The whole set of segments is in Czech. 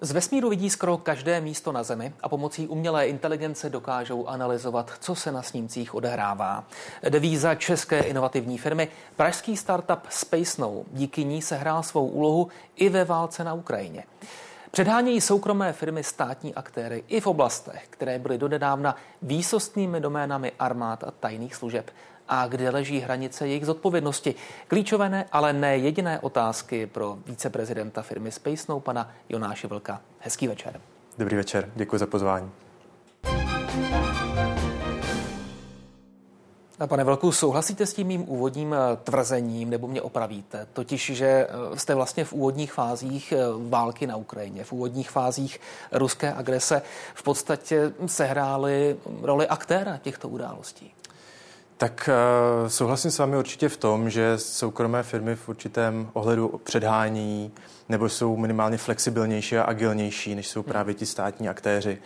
Z vesmíru vidí skoro každé místo na Zemi a pomocí umělé inteligence dokážou analyzovat, co se na snímcích odehrává. Devíza české inovativní firmy pražský startup Space Now díky ní se hrál svou úlohu i ve válce na Ukrajině. Předhánějí soukromé firmy státní aktéry i v oblastech, které byly dodedávna výsostnými doménami armád a tajných služeb a kde leží hranice jejich zodpovědnosti. Klíčové ne, ale ne jediné otázky pro viceprezidenta firmy Space Now, pana Jonáše Vlka. Hezký večer. Dobrý večer, děkuji za pozvání. Pane Velku, souhlasíte s tím mým úvodním eh, tvrzením, nebo mě opravíte? Totiž, že eh, jste vlastně v úvodních fázích eh, války na Ukrajině, v úvodních fázích ruské agrese v podstatě sehráli roli aktéra těchto událostí. Tak souhlasím s vámi určitě v tom, že soukromé firmy v určitém ohledu předhání nebo jsou minimálně flexibilnější a agilnější, než jsou právě ti státní aktéři.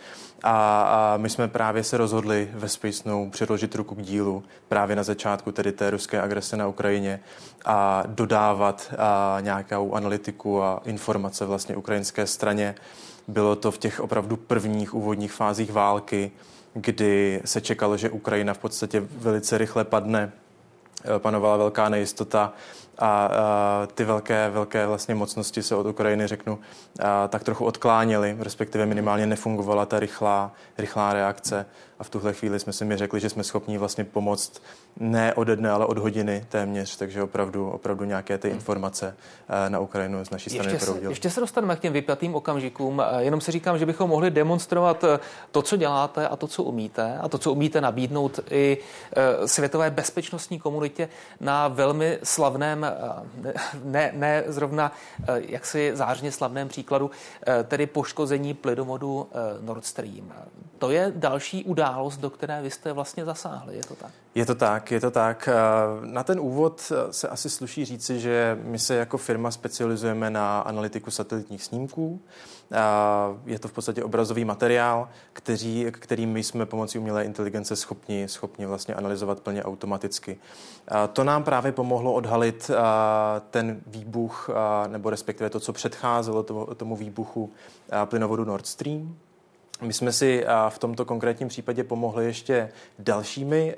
A, a my jsme právě se rozhodli ve Space Now předložit ruku k dílu právě na začátku tedy té ruské agrese na Ukrajině a dodávat a nějakou analytiku a informace vlastně ukrajinské straně. Bylo to v těch opravdu prvních úvodních fázích války, kdy se čekalo, že Ukrajina v podstatě velice rychle padne. Panovala velká nejistota a, a ty velké, velké vlastně mocnosti se od Ukrajiny, řeknu, a, tak trochu odkláněly, respektive minimálně nefungovala ta rychlá, rychlá reakce. A v tuhle chvíli jsme si mi řekli, že jsme schopni vlastně pomoct ne ode dne, ale od hodiny téměř, takže opravdu, opravdu nějaké ty hmm. informace na Ukrajinu z naší strany ještě se, ještě se dostaneme k těm vypjatým okamžikům, jenom si říkám, že bychom mohli demonstrovat eh, to, co děláte a to, co umíte a to, co umíte nabídnout i světové bezpečnostní komunitě na velmi slavném, ne, ne zrovna jaksi zářně slavném příkladu, tedy poškození plynovodu Nord Stream. To je další událost, do které vy jste vlastně zasáhli, je to tak? Je to tak, je to tak. Na ten úvod se asi sluší říci, že my se jako firma specializujeme na analytiku satelitních snímků. Je to v podstatě obrazový materiál, který, který my jsme pomocí umělé inteligence schopni, schopni vlastně analyzovat plně automaticky. To nám právě pomohlo odhalit ten výbuch, nebo respektive to, co předcházelo tomu výbuchu plynovodu Nord Stream. My jsme si v tomto konkrétním případě pomohli ještě dalšími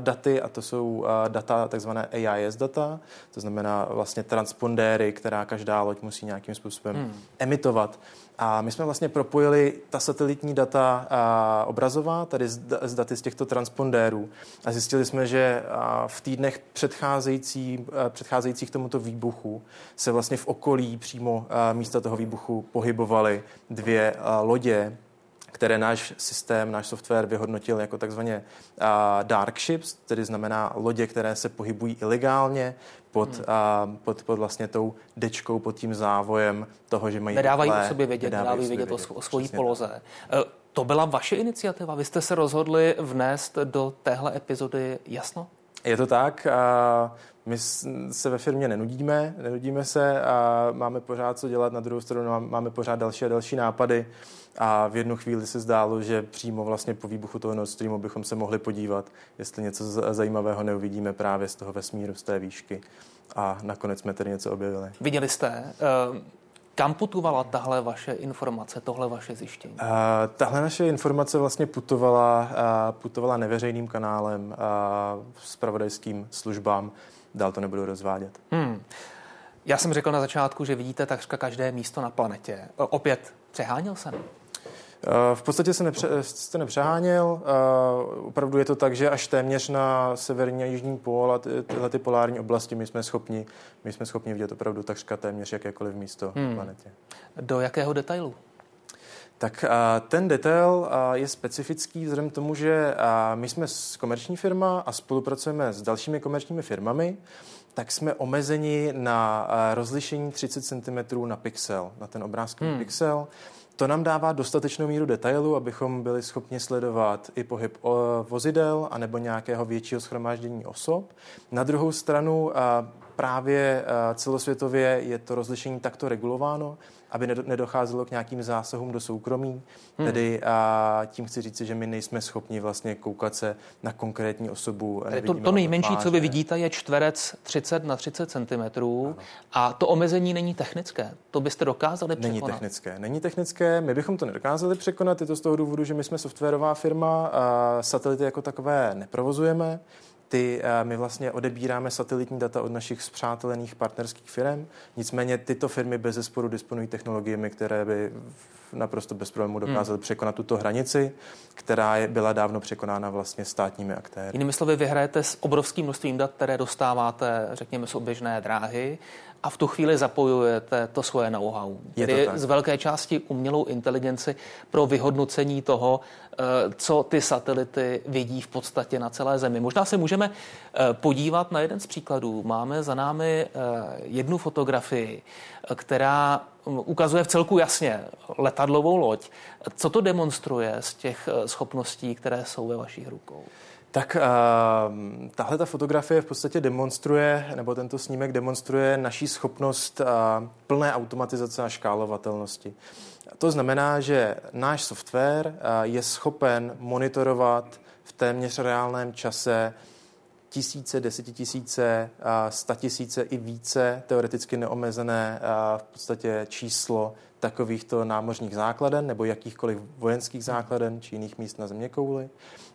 daty, a to jsou data, takzvané AIS data, to znamená vlastně transpondéry, která každá loď musí nějakým způsobem hmm. emitovat. A my jsme vlastně propojili ta satelitní data a, obrazová, tady z, z daty z těchto transpondérů a zjistili jsme, že a, v týdnech předcházející, a, předcházejících tomuto výbuchu se vlastně v okolí přímo a, místa toho výbuchu pohybovaly dvě a, lodě, které náš systém, náš software vyhodnotil jako takzvaně dark ships, tedy znamená lodě, které se pohybují ilegálně pod, hmm. a, pod, pod vlastně tou dečkou, pod tím závojem toho, že mají Nedávají o sobě vědět, nedávají vědět o, o svojí poloze. Tak. E, to byla vaše iniciativa? Vy jste se rozhodli vnést do téhle epizody jasno? Je to tak. A my se ve firmě nenudíme, nenudíme se a máme pořád co dělat. Na druhou stranu máme pořád další a další nápady. A v jednu chvíli se zdálo, že přímo vlastně po výbuchu toho Nord Streamu bychom se mohli podívat, jestli něco zajímavého neuvidíme právě z toho vesmíru, z té výšky. A nakonec jsme tedy něco objevili. Viděli jste, uh... Kam putovala tahle vaše informace, tohle vaše zjištění? Uh, tahle naše informace vlastně putovala, uh, putovala neveřejným kanálem, uh, s pravodajským službám. Dál to nebudu rozvádět. Hmm. Já jsem řekl na začátku, že vidíte takřka každé místo na planetě. Opět přeháněl jsem? Eh, v podstatě se nepře, jste nepřeháněl. Eh, opravdu je to tak, že až téměř na severní a jižní pól a tyhle ty polární oblasti my jsme schopni, my jsme schopni vidět opravdu takřka téměř jakékoliv místo hmm. na planetě. Do jakého detailu? Tak ten detail je specifický vzhledem k tomu, že my jsme komerční firma a spolupracujeme s dalšími komerčními firmami, tak jsme omezeni na rozlišení 30 cm na pixel, na ten obrázkový hmm. pixel. To nám dává dostatečnou míru detailu, abychom byli schopni sledovat i pohyb vozidel anebo nějakého většího schromáždění osob. Na druhou stranu právě celosvětově je to rozlišení takto regulováno, aby nedocházelo k nějakým zásahům do soukromí. Hmm. Tedy a tím chci říct, že my nejsme schopni vlastně koukat se na konkrétní osobu. To, to nejmenší, co vy vidíte, je čtverec 30 na 30 cm a to omezení není technické. To byste dokázali překonat? Není technické. Není technické. My bychom to nedokázali překonat. Je to z toho důvodu, že my jsme softwarová firma a satelity jako takové neprovozujeme ty, eh, my vlastně odebíráme satelitní data od našich zpřátelených partnerských firm, nicméně tyto firmy bez zesporu disponují technologiemi, které by naprosto bez problémů dokázaly hmm. překonat tuto hranici, která je, byla dávno překonána vlastně státními aktéry. Jinými slovy, vy hrajete s obrovským množstvím dat, které dostáváte, řekněme, z oběžné dráhy a v tu chvíli zapojujete to svoje know-how. Tedy z velké části umělou inteligenci pro vyhodnocení toho, eh, co ty satelity vidí v podstatě na celé Zemi. Možná se můžeme eh, podívat na jeden z příkladů. Máme za námi eh, jednu fotografii, která ukazuje v celku jasně letadlovou loď. Co to demonstruje z těch schopností, které jsou ve vašich rukou? Tak uh, tahle ta fotografie v podstatě demonstruje, nebo tento snímek demonstruje naší schopnost uh, plné automatizace a škálovatelnosti. To znamená, že náš software uh, je schopen monitorovat v téměř reálném čase tisíce, desetitisíce, sta tisíce i více teoreticky neomezené v podstatě číslo takovýchto námořních základen nebo jakýchkoliv vojenských základen či jiných míst na zeměkouli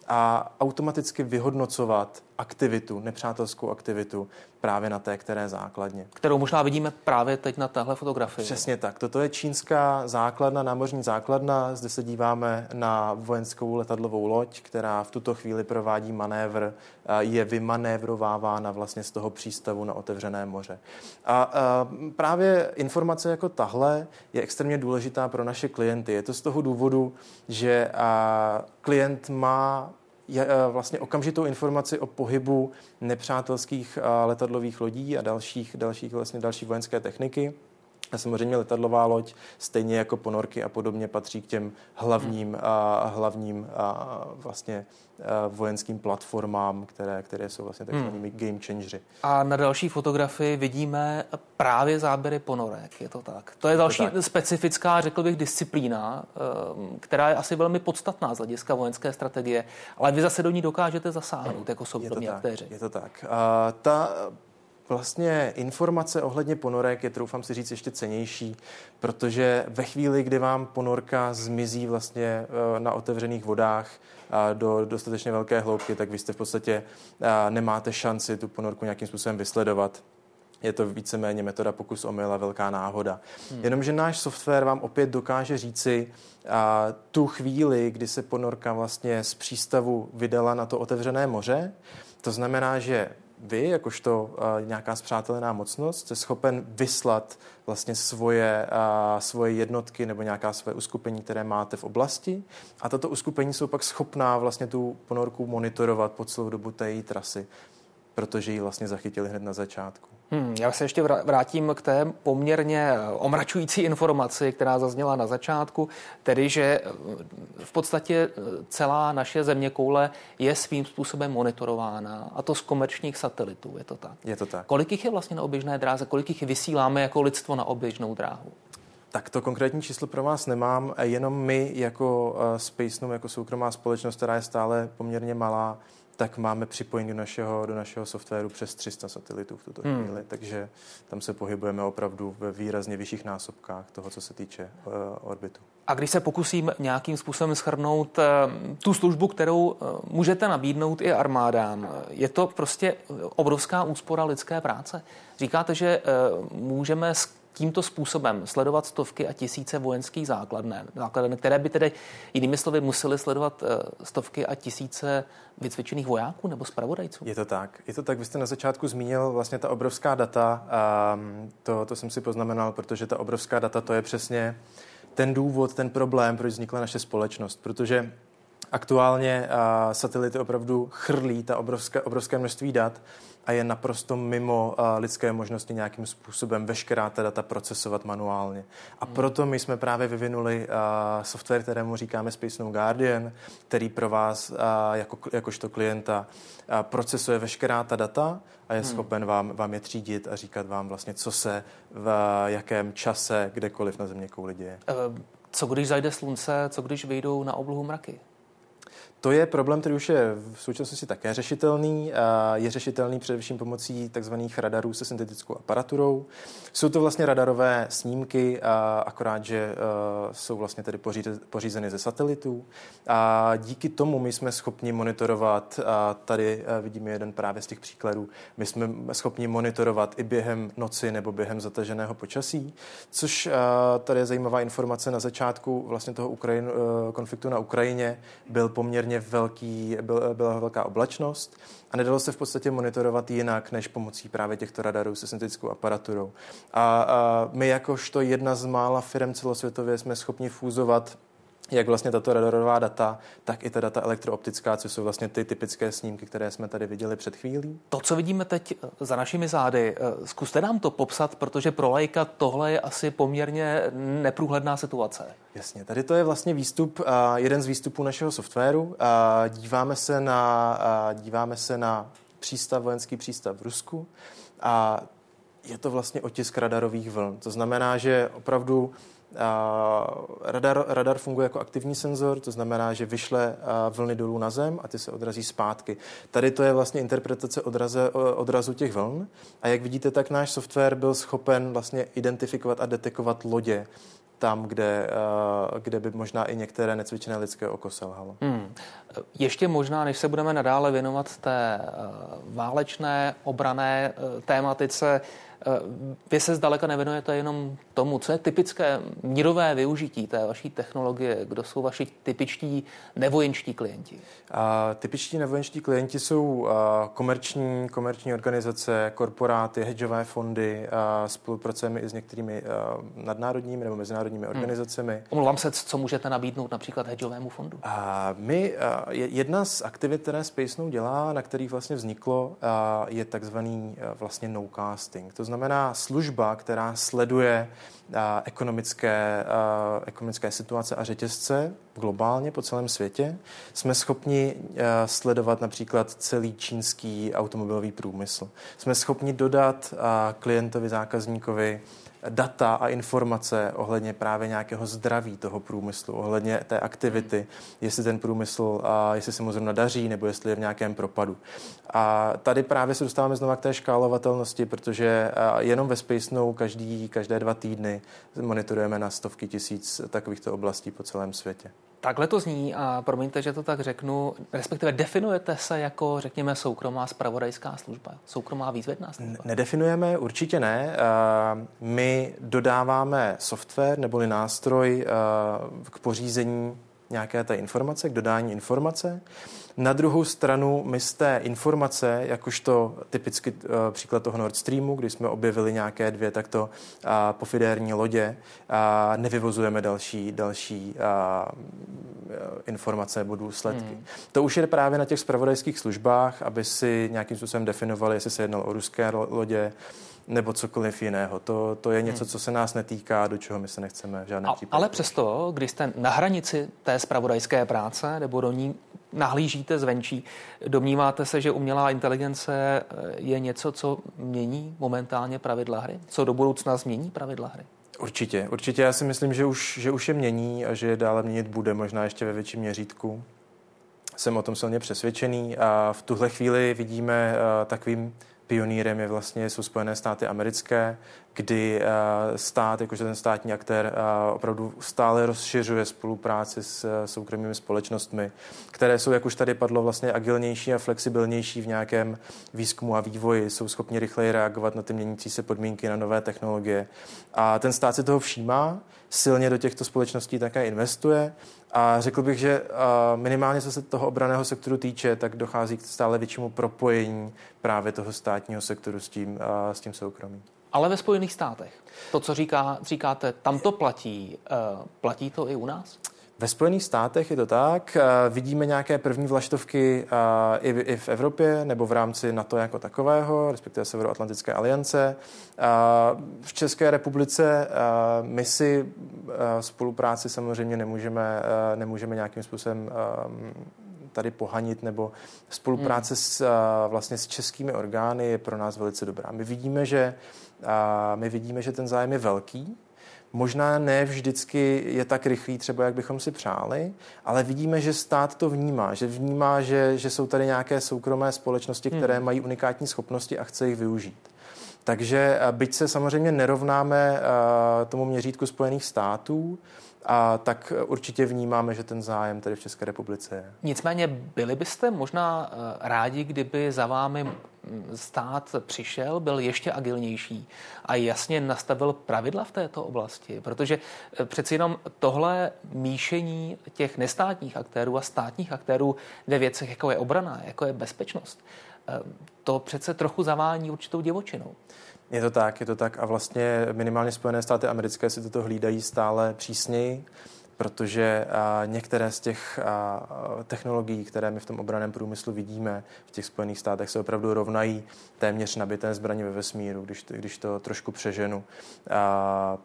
a automaticky vyhodnocovat aktivitu, nepřátelskou aktivitu právě na té které základně. Kterou možná vidíme právě teď na téhle fotografii. Přesně tak. Toto je čínská základna, námořní základna. Zde se díváme na vojenskou letadlovou loď, která v tuto chvíli provádí manévr, je vymanévrovávána vlastně z toho přístavu na otevřené moře. A, a právě informace jako tahle je extrémně důležitá pro naše klienty. Je to z toho důvodu, že a, klient má vlastně okamžitou informaci o pohybu nepřátelských eh, letadlových lodí a dalších, dalších vlastně další vojenské techniky. A samozřejmě letadlová loď, stejně jako ponorky a podobně, patří k těm hlavním, hmm. a, hlavním a, vlastně a, vojenským platformám, které, které jsou vlastně takzvanými hmm. game changery. A na další fotografii vidíme právě záběry ponorek, je to tak? To je další to specifická, řekl bych, disciplína, která je asi velmi podstatná z hlediska vojenské strategie, ale vy zase do ní dokážete zasáhnout jako soukromí aktéři. Je to tak. A, ta Vlastně informace ohledně ponorek je, troufám si říct, ještě cenější, protože ve chvíli, kdy vám ponorka zmizí vlastně eh, na otevřených vodách do dostatečně velké hloubky, tak vy jste v podstatě eh, nemáte šanci tu ponorku nějakým způsobem vysledovat. Je to víceméně metoda pokus omyl a velká náhoda. Hmm. Jenomže náš software vám opět dokáže říci a, tu chvíli, kdy se ponorka vlastně z přístavu vydala na to otevřené moře. To znamená, že vy, jakožto uh, nějaká zpřátelená mocnost, jste schopen vyslat vlastně svoje, uh, svoje jednotky nebo nějaká své uskupení, které máte v oblasti a tato uskupení jsou pak schopná vlastně tu ponorku monitorovat po celou dobu té její trasy, protože ji vlastně zachytili hned na začátku. Hmm, já se ještě vrátím k té poměrně omračující informaci, která zazněla na začátku, tedy, že eh, v podstatě eh, celá naše země koule je svým způsobem monitorována, a to z komerčních satelitů, je to tak? Je to tak. Kolik jich je vlastně na oběžné dráze, kolik jich vysíláme jako lidstvo na oběžnou dráhu? Tak to konkrétní číslo pro vás nemám, jenom my jako uh, Space jako soukromá společnost, která je stále poměrně malá, tak máme připojení do našeho, do našeho softwaru přes 300 satelitů v tuto hmm. chvíli, takže tam se pohybujeme opravdu ve výrazně vyšších násobkách toho, co se týče uh, orbitu. A když se pokusím nějakým způsobem schrnout uh, tu službu, kterou uh, můžete nabídnout i armádám, je to prostě obrovská úspora lidské práce. Říkáte, že uh, můžeme tímto způsobem sledovat stovky a tisíce vojenských základen, základen, které by tedy jinými slovy museli sledovat eh, stovky a tisíce vycvičených vojáků nebo zpravodajců. Je to tak. Je to tak. Vy jste na začátku zmínil vlastně ta obrovská data. A to, to jsem si poznamenal, protože ta obrovská data to je přesně ten důvod, ten problém, proč vznikla naše společnost. Protože Aktuálně uh, satelity opravdu chrlí ta obrovské, obrovské množství dat a je naprosto mimo uh, lidské možnosti nějakým způsobem veškerá ta data procesovat manuálně. A hmm. proto my jsme právě vyvinuli uh, software, kterému říkáme Space No Guardian, který pro vás uh, jako, jakožto klienta uh, procesuje veškerá ta data a je hmm. schopen vám, vám je třídit a říkat vám vlastně, co se v jakém čase kdekoliv na země kouli děje. Co když zajde slunce, co když vyjdou na oblohu mraky? To je problém, který už je v současnosti také řešitelný. Je řešitelný především pomocí tzv. radarů se syntetickou aparaturou. Jsou to vlastně radarové snímky, akorát, že jsou vlastně tedy pořízeny ze satelitů. A díky tomu my jsme schopni monitorovat, a tady vidíme jeden právě z těch příkladů, my jsme schopni monitorovat i během noci nebo během zataženého počasí, což tady je zajímavá informace na začátku vlastně toho Ukrajin, konfliktu na Ukrajině byl poměrně poměrně velký, byl, byla velká oblačnost a nedalo se v podstatě monitorovat jinak, než pomocí právě těchto radarů se syntetickou aparaturou. A, a my jakožto jedna z mála firm celosvětově jsme schopni fúzovat jak vlastně tato radarová data, tak i ta data elektrooptická, což jsou vlastně ty typické snímky, které jsme tady viděli před chvílí. To, co vidíme teď eh, za našimi zády, eh, zkuste nám to popsat, protože pro lajka tohle je asi poměrně neprůhledná situace. Jasně, tady to je vlastně výstup, uh, jeden z výstupů našeho softwaru. Díváme se na, díváme se na přístav, vojenský přístav v Rusku a je to vlastně otisk radarových vln. To znamená, že opravdu Radar, radar funguje jako aktivní senzor, to znamená, že vyšle vlny dolů na zem a ty se odrazí zpátky. Tady to je vlastně interpretace odraze, odrazu těch vln a jak vidíte, tak náš software byl schopen vlastně identifikovat a detekovat lodě tam, kde, kde by možná i některé necvičené lidské oko selhalo. Hmm. Ještě možná, než se budeme nadále věnovat té válečné, obrané tématice, Eh, vy se zdaleka nevěnujete jenom tomu, co je typické mírové využití té vaší technologie, kdo jsou vaši typičtí nevojenští klienti? A, typičtí nevojenští klienti jsou a, komerční, komerční organizace, korporáty, hedžové fondy, a, spolupracujeme i s některými a, nadnárodními nebo mezinárodními hmm. organizacemi. Omlouvám se, co můžete nabídnout například hedžovému fondu? A, my, a, jedna z aktivit, které Space dělá, na kterých vlastně vzniklo, a, je takzvaný a, vlastně no-casting. To znamená služba, která sleduje ekonomické, ekonomické situace a řetězce globálně po celém světě. Jsme schopni sledovat například celý čínský automobilový průmysl. Jsme schopni dodat klientovi, zákazníkovi data a informace ohledně právě nějakého zdraví toho průmyslu, ohledně té aktivity, jestli ten průmysl, a jestli se mu zrovna daří, nebo jestli je v nějakém propadu. A tady právě se dostáváme znova k té škálovatelnosti, protože jenom ve Space no každý, každé dva týdny monitorujeme na stovky tisíc takovýchto oblastí po celém světě. Takhle to zní a promiňte, že to tak řeknu, respektive definujete se jako, řekněme, soukromá spravodajská služba, soukromá výzvedná služba? Nedefinujeme, určitě ne. My dodáváme software neboli nástroj k pořízení nějaké té informace, k dodání informace. Na druhou stranu my z té informace, jakožto typicky uh, příklad toho Nord Streamu, kdy jsme objevili nějaké dvě takto uh, pofidérní lodě, nevyvozujeme další, další informace nebo důsledky. Hmm. To už je právě na těch spravodajských službách, aby si nějakým způsobem definovali, jestli se jednalo o ruské lodě, nebo cokoliv jiného. To, to je něco, hmm. co se nás netýká, do čeho my se nechceme v žádném případě. Ale přesto, když jste na hranici té spravodajské práce nebo do ní nahlížíte zvenčí, domníváte se, že umělá inteligence eh, je něco, co mění momentálně pravidla hry? Co do budoucna změní pravidla hry? Určitě, určitě. Já si myslím, že už, že už je mění a že je dále měnit bude, možná ještě ve větším měřítku. Jsem o tom silně přesvědčený a v tuhle chvíli vidíme uh, takovým pionýrem je vlastně, jsou Spojené státy americké, kdy eh, stát, jakože ten státní aktér, eh, opravdu stále rozšiřuje spolupráci s eh, soukromými společnostmi, které jsou, jak už tady padlo, vlastně agilnější a flexibilnější v nějakém výzkumu a vývoji, jsou schopni rychleji reagovat na ty měnící se podmínky, na nové technologie. A ten stát si toho všímá, silně do těchto společností také investuje a řekl bych, že minimálně co se toho obraného sektoru týče, tak dochází k stále většímu propojení právě toho státního sektoru s tím, s tím soukromým. Ale ve Spojených státech, to, co říká, říkáte, tam to platí, platí to i u nás? Ve Spojených státech je to tak. Vidíme nějaké první vlaštovky i v Evropě nebo v rámci NATO jako takového, respektive Severoatlantické aliance. V České republice my si spolupráci samozřejmě nemůžeme, nemůžeme nějakým způsobem tady pohanit nebo spolupráce hmm. s, vlastně s českými orgány je pro nás velice dobrá. My vidíme, že, my vidíme, že ten zájem je velký, Možná ne vždycky je tak rychlý třeba, jak bychom si přáli, ale vidíme, že stát to vnímá, že vnímá, že, že jsou tady nějaké soukromé společnosti, hmm. které hmm. mají unikátní schopnosti a chce jich využít. Takže byť se samozřejmě nerovnáme tomu měřítku Spojených států, a tak určitě vnímáme, že ten zájem tady v České republice je. Nicméně byli byste možná rádi, kdyby za vámi stát přišel, byl ještě agilnější a jasně nastavil pravidla v této oblasti, protože eh, přeci jenom tohle míšení těch nestátních aktérů a státních aktérů ve věcech, jako je obrana, jako je bezpečnost, eh, to přece trochu zavání určitou divočinou. Je to tak, je to tak a vlastně minimálně Spojené státy americké si toto hlídají stále přísněji protože některé z těch technologií, které my v tom obraném průmyslu vidíme v těch Spojených státech, se opravdu rovnají téměř nabité zbraně ve vesmíru, když to, když to trošku přeženu.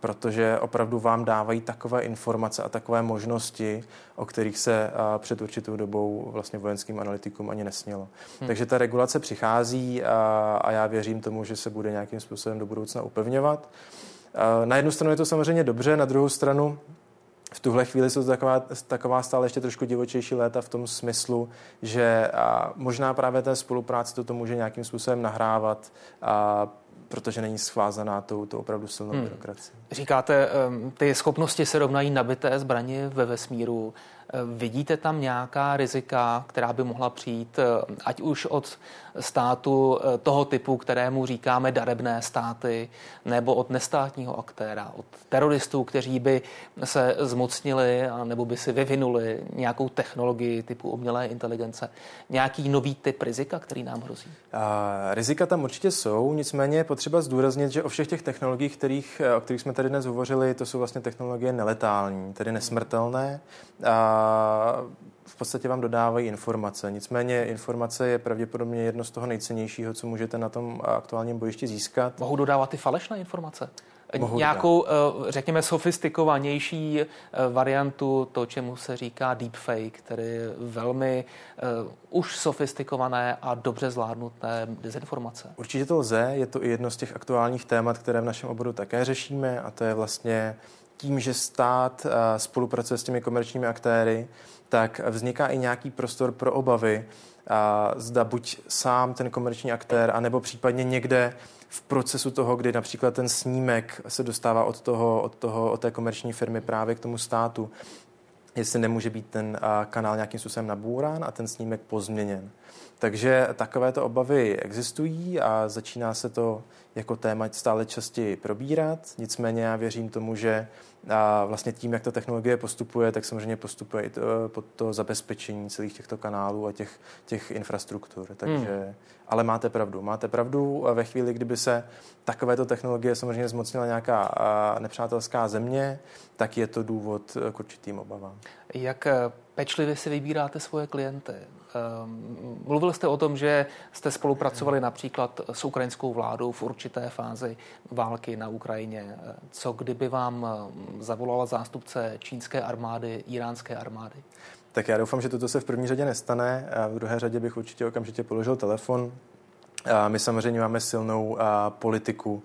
Protože opravdu vám dávají takové informace a takové možnosti, o kterých se před určitou dobou vlastně vojenským analytikům ani nesnělo. Hmm. Takže ta regulace přichází a, já věřím tomu, že se bude nějakým způsobem do budoucna upevňovat. Na jednu stranu je to samozřejmě dobře, na druhou stranu tuhle chvíli jsou to taková, taková stále ještě trošku divočejší léta v tom smyslu, že a možná právě té spolupráci toto může nějakým způsobem nahrávat, a, protože není schvázaná tou, tou opravdu silnou hmm. byrokracií. Říkáte, ty schopnosti se rovnají nabité zbraně ve vesmíru. Vidíte tam nějaká rizika, která by mohla přijít, ať už od státu eh, toho typu, kterému říkáme darebné státy, nebo od nestátního aktéra, od teroristů, kteří by se zmocnili nebo by si vyvinuli nějakou technologii typu umělé inteligence. Nějaký nový typ rizika, který nám hrozí? A, rizika tam určitě jsou, nicméně je potřeba zdůraznit, že o všech těch technologiích, kterých, o kterých jsme tady dnes hovořili, to jsou vlastně technologie neletální, tedy nesmrtelné. A v podstatě vám dodávají informace. Nicméně informace je pravděpodobně jedno z toho nejcennějšího, co můžete na tom aktuálním bojišti získat. Mohou dodávat ty falešné informace? Mohu nějakou, dát. Eh, řekněme, sofistikovanější eh, variantu, to, čemu se říká deepfake, tedy velmi uh, už sofistikované a dobře zvládnuté dezinformace. Určitě to lze, je to i jedno z těch aktuálních témat, které v našem oboru také řešíme a to je vlastně tím, že stát spolupracuje s těmi komerčními aktéry, tak vzniká i nějaký prostor pro obavy, a zda buď sám ten komerční aktér, anebo případně někde v procesu toho, kdy například ten snímek se dostává od, toho, od, toho, od té komerční firmy právě k tomu státu, jestli nemůže být ten kanál nějakým způsobem nabůrán a ten snímek pozměněn. Takže takovéto obavy existují a začíná se to jako téma stále častěji probírat. Nicméně já věřím tomu, že a vlastně tím, jak ta technologie postupuje, tak samozřejmě postupuje i to, pod to zabezpečení celých těchto kanálů a těch, těch infrastruktur. Takže, hmm. Ale máte pravdu. Máte pravdu ve chvíli, kdyby se takovéto technologie samozřejmě zmocnila nějaká nepřátelská země, tak je to důvod k určitým obavám. Jak pečlivě si vybíráte svoje klienty? Ehm, mluvil jste o tom, že jste spolupracovali například s ukrajinskou vládou v určité fázi války na Ukrajině. Co kdyby vám zavolala zástupce čínské armády, iránské armády? Tak já doufám, že toto se v první řadě nestane. V druhé řadě bych určitě okamžitě položil telefon, my samozřejmě máme silnou politiku,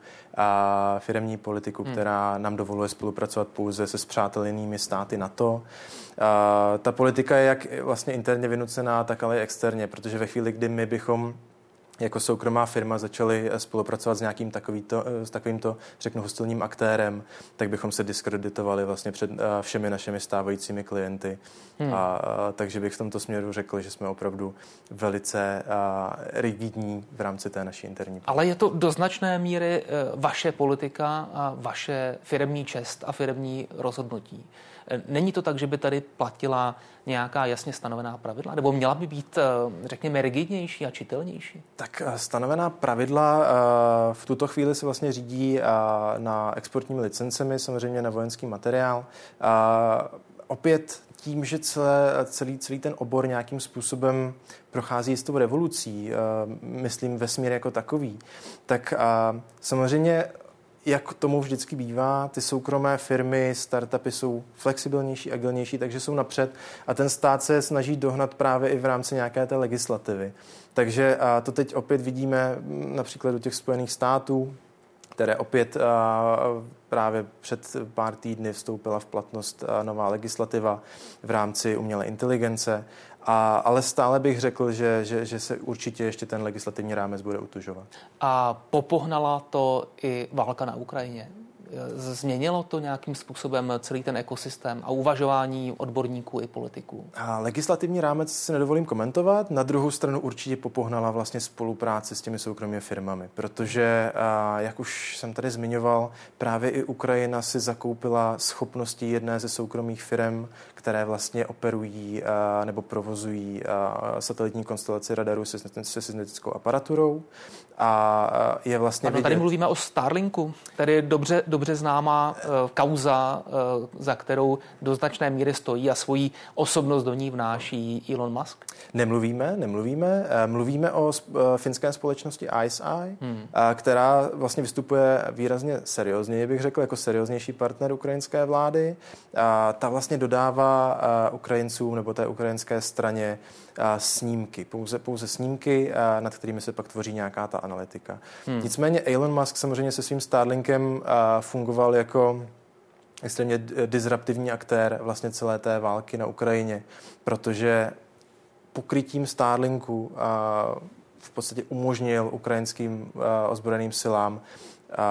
firemní politiku, hmm. která nám dovoluje spolupracovat pouze se spřátelenými státy NATO. Ta politika je jak vlastně interně vynucená, tak ale i externě, protože ve chvíli, kdy my bychom jako soukromá firma začali eh, spolupracovat s nějakým takovýto, eh, s takovýmto, řeknu, hostilním aktérem, tak bychom se diskreditovali vlastně před eh, všemi našimi stávajícími klienty. Hmm. A, a, takže bych v tomto směru řekl, že jsme opravdu velice a, rigidní v rámci té naší interní. Ale je to do značné míry vaše politika a vaše firmní čest a firmní rozhodnutí. Není to tak, že by tady platila nějaká jasně stanovená pravidla? Nebo měla by být, eh, řekněme, rigidnější a čitelnější? Tak eh, stanovená pravidla eh, v tuto chvíli se vlastně řídí na exportními licencemi, samozřejmě na vojenský materiál. opět tím, že celé, celý, celý ten obor nějakým způsobem prochází s tou revolucí, myslím vesmír jako takový, tak samozřejmě jak tomu vždycky bývá, ty soukromé firmy, startupy jsou flexibilnější, agilnější, takže jsou napřed a ten stát se snaží dohnat právě i v rámci nějaké té legislativy. Takže a to teď opět vidíme například u těch Spojených států, které opět právě před pár týdny vstoupila v platnost nová legislativa v rámci umělé inteligence a, ale stále bych řekl, že, že, že se určitě ještě ten legislativní rámec bude utužovat. A popohnala to i válka na Ukrajině? Změnilo to nějakým způsobem celý ten ekosystém a uvažování odborníků i politiků? A legislativní rámec si nedovolím komentovat. Na druhou stranu určitě popohnala vlastně spolupráci s těmi soukromými firmami, protože, jak už jsem tady zmiňoval, právě i Ukrajina si zakoupila schopnosti jedné ze soukromých firm, které vlastně operují nebo provozují satelitní konstelaci radarů se, se syntetickou aparaturou a je vlastně ano, vidět... tady mluvíme o Starlinku, který je dobře, dobře známá uh, kauza, uh, za kterou do značné míry stojí a svoji osobnost do ní vnáší Elon Musk? Nemluvíme, nemluvíme. Uh, mluvíme o uh, finské společnosti ISI, hmm. uh, která vlastně vystupuje výrazně seriózně, bych řekl, jako serióznější partner ukrajinské vlády. Uh, ta vlastně dodává uh, Ukrajincům nebo té ukrajinské straně snímky, pouze, pouze snímky, nad kterými se pak tvoří nějaká ta analytika. Hmm. Nicméně Elon Musk samozřejmě se svým Starlinkem fungoval jako extrémně disruptivní aktér vlastně celé té války na Ukrajině, protože pokrytím Starlinku v podstatě umožnil ukrajinským ozbrojeným silám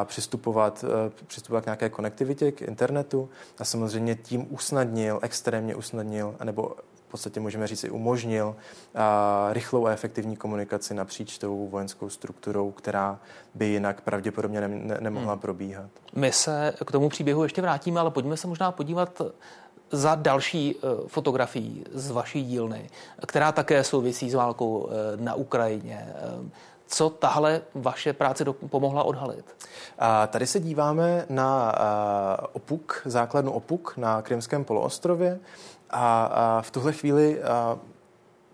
přistupovat, přistupovat k nějaké konektivitě, k internetu a samozřejmě tím usnadnil, extrémně usnadnil, nebo podstatě můžeme říct i umožnil rychlou a efektivní komunikaci napříč tou vojenskou strukturou, která by jinak pravděpodobně ne, ne, nemohla hmm. probíhat. My se k tomu příběhu ještě vrátíme, ale pojďme se možná podívat za další uh, fotografií z vaší dílny, která také souvisí s válkou uh, na Ukrajině. Uh, co tahle vaše práce do, pomohla odhalit? A tady se díváme na Opuk, základnu Opuk na Krymském poloostrově. A, a v tuhle chvíli a,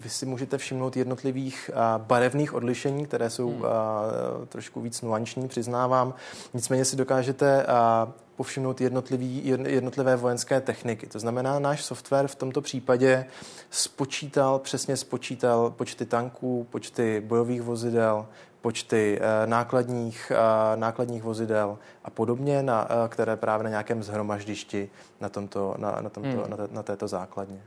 vy si můžete všimnout jednotlivých a, barevných odlišení, které jsou hmm. a, trošku víc nuanční, přiznávám. Nicméně si dokážete a, povšimnout jednotlivý, jednotlivé vojenské techniky. To znamená, náš software v tomto případě spočítal, přesně spočítal počty tanků, počty bojových vozidel, počty eh, nákladních, eh, nákladních vozidel a podobně, na, eh, které právě na nějakém zhromaždišti na, tomto, na, na, tomto, hmm. na, té, na této základně.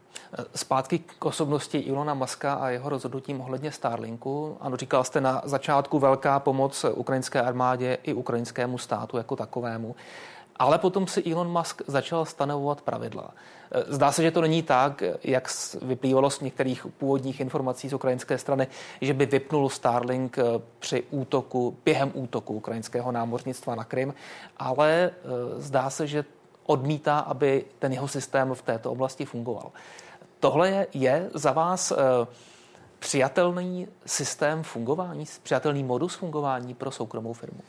Zpátky k osobnosti Ilona Maska a jeho rozhodnutím ohledně Starlinku. Ano, říkal jste na začátku velká pomoc ukrajinské armádě i ukrajinskému státu jako takovému. Ale potom si Elon Musk začal stanovovat pravidla. Zdá se, že to není tak, jak vyplývalo z některých původních informací z ukrajinské strany, že by vypnul Starlink eh, při útoku, během útoku ukrajinského námořnictva na Krym, ale eh, zdá se, že odmítá, aby ten jeho systém v této oblasti fungoval. Tohle je, je za vás eh, přijatelný systém fungování, přijatelný modus fungování pro soukromou firmu?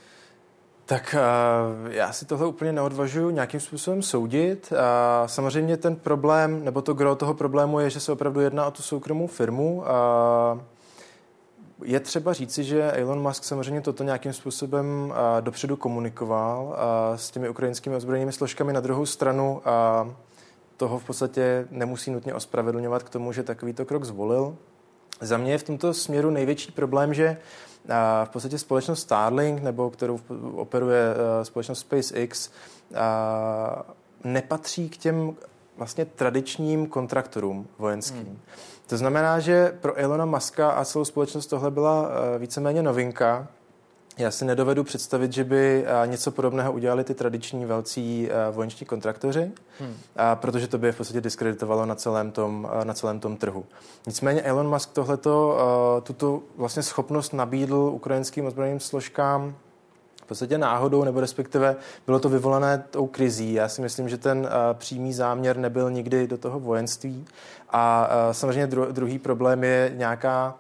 Tak uh, já si tohle úplně neodvažuji nějakým způsobem soudit. Uh, samozřejmě ten problém, nebo to gro toho problému je, že se opravdu jedná o tu soukromou firmu. Uh, je třeba říci, že Elon Musk samozřejmě toto nějakým způsobem uh, dopředu komunikoval uh, s těmi ukrajinskými ozbrojenými složkami. Na druhou stranu uh, toho v podstatě nemusí nutně ospravedlňovat k tomu, že takovýto krok zvolil. Za mě je v tomto směru největší problém, že v podstatě společnost Starlink, nebo kterou operuje eh, společnost SpaceX, nepatří k těm vlastně tradičním kontraktorům vojenským. Hmm. To znamená, že pro Elona Muska a celou společnost tohle byla eh, víceméně novinka, já si nedovedu představit, že by něco podobného udělali ty tradiční velcí vojenští kontraktoři, hmm. protože to by v podstatě diskreditovalo na celém tom, na celém tom trhu. Nicméně Elon Musk tohleto, tuto vlastně schopnost nabídl ukrajinským ozbrojeným složkám v podstatě náhodou, nebo respektive bylo to vyvolané tou krizí. Já si myslím, že ten přímý záměr nebyl nikdy do toho vojenství. A samozřejmě druhý problém je nějaká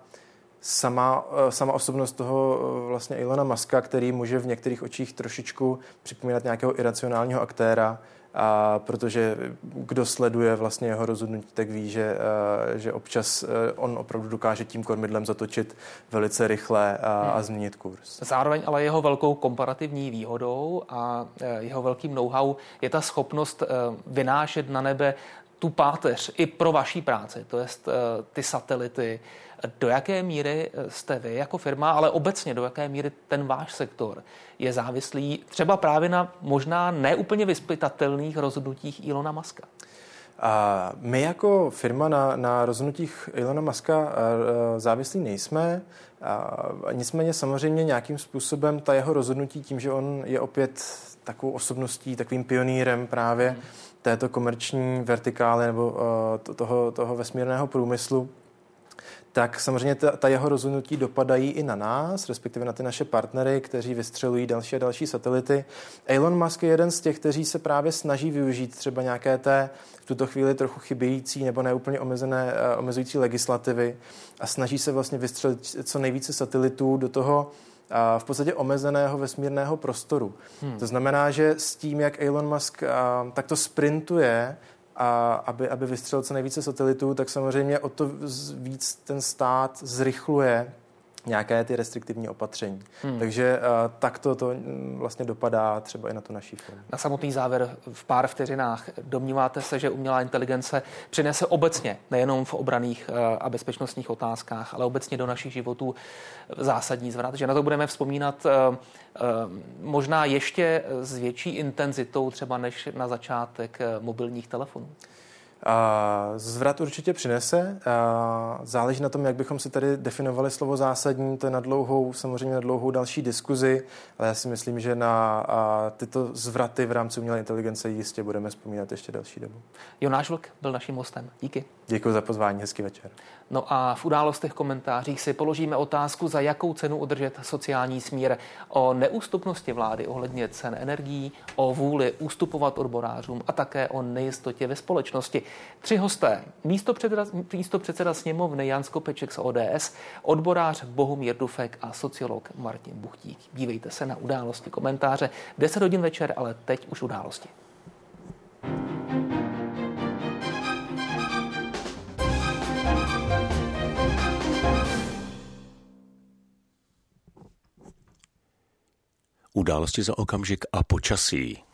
sama, eh, sama osobnost toho eh, vlastně Ilona Maska, který může v některých očích trošičku připomínat nějakého iracionálního aktéra, a protože kdo sleduje vlastně jeho rozhodnutí, tak ví, že, že občas on opravdu dokáže tím kormidlem zatočit velice rychle a, a hmm. změnit kurz. Zároveň ale jeho velkou komparativní výhodou a jeho velkým know-how je ta schopnost vynášet na nebe tu páteř i pro vaší práci, to je ty satelity, do jaké míry jste vy jako firma, ale obecně do jaké míry ten váš sektor je závislý třeba právě na možná neúplně vyspytatelných rozhodnutích Ilona Maska? A my jako firma na, na rozhodnutích Ilona Maska závislí nejsme. A nicméně samozřejmě nějakým způsobem ta jeho rozhodnutí tím, že on je opět takovou osobností, takovým pionýrem právě hmm. Této komerční vertikály nebo uh, toho, toho vesmírného průmyslu, tak samozřejmě ta, ta jeho rozhodnutí dopadají i na nás, respektive na ty naše partnery, kteří vystřelují další a další satelity. Elon Musk je jeden z těch, kteří se právě snaží využít třeba nějaké té v tuto chvíli trochu chybějící nebo neúplně omezené, eh, omezující legislativy a snaží se vlastně vystřelit co nejvíce satelitů do toho v podstatě omezeného vesmírného prostoru. Hmm. To znamená, že s tím, jak Elon Musk takto sprintuje a aby, aby vystřelil co nejvíce satelitů, tak samozřejmě o to víc ten stát zrychluje nějaké ty restriktivní opatření. Hmm. Takže uh, takto to mm, vlastně dopadá třeba i na tu naší firmu. Na samotný závěr v pár vteřinách. Domníváte se, že umělá inteligence přinese obecně, nejenom v obraných uh, a bezpečnostních otázkách, ale obecně do našich životů zásadní zvrat, že na to budeme vzpomínat uh, možná ještě s větší intenzitou třeba než na začátek mobilních telefonů? Zvrat určitě přinese. Záleží na tom, jak bychom si tady definovali slovo zásadní. To je na dlouhou, samozřejmě na dlouhou další diskuzi, ale já si myslím, že na tyto zvraty v rámci umělé inteligence jistě budeme vzpomínat ještě další dobu. Jonáš Vlk byl naším hostem. Díky. Děkuji za pozvání, hezký večer. No a v událostech komentářích si položíme otázku, za jakou cenu udržet sociální smír, o neústupnosti vlády ohledně cen energií, o vůli ústupovat odborářům a také o nejistotě ve společnosti. Tři hosté. Místo předseda, místo předseda sněmovny Jan Skopeček z ODS, odborář Bohumír Dufek a sociolog Martin Buchtík. Dívejte se na události komentáře 10 hodin večer, ale teď už události. Události za okamžik a počasí.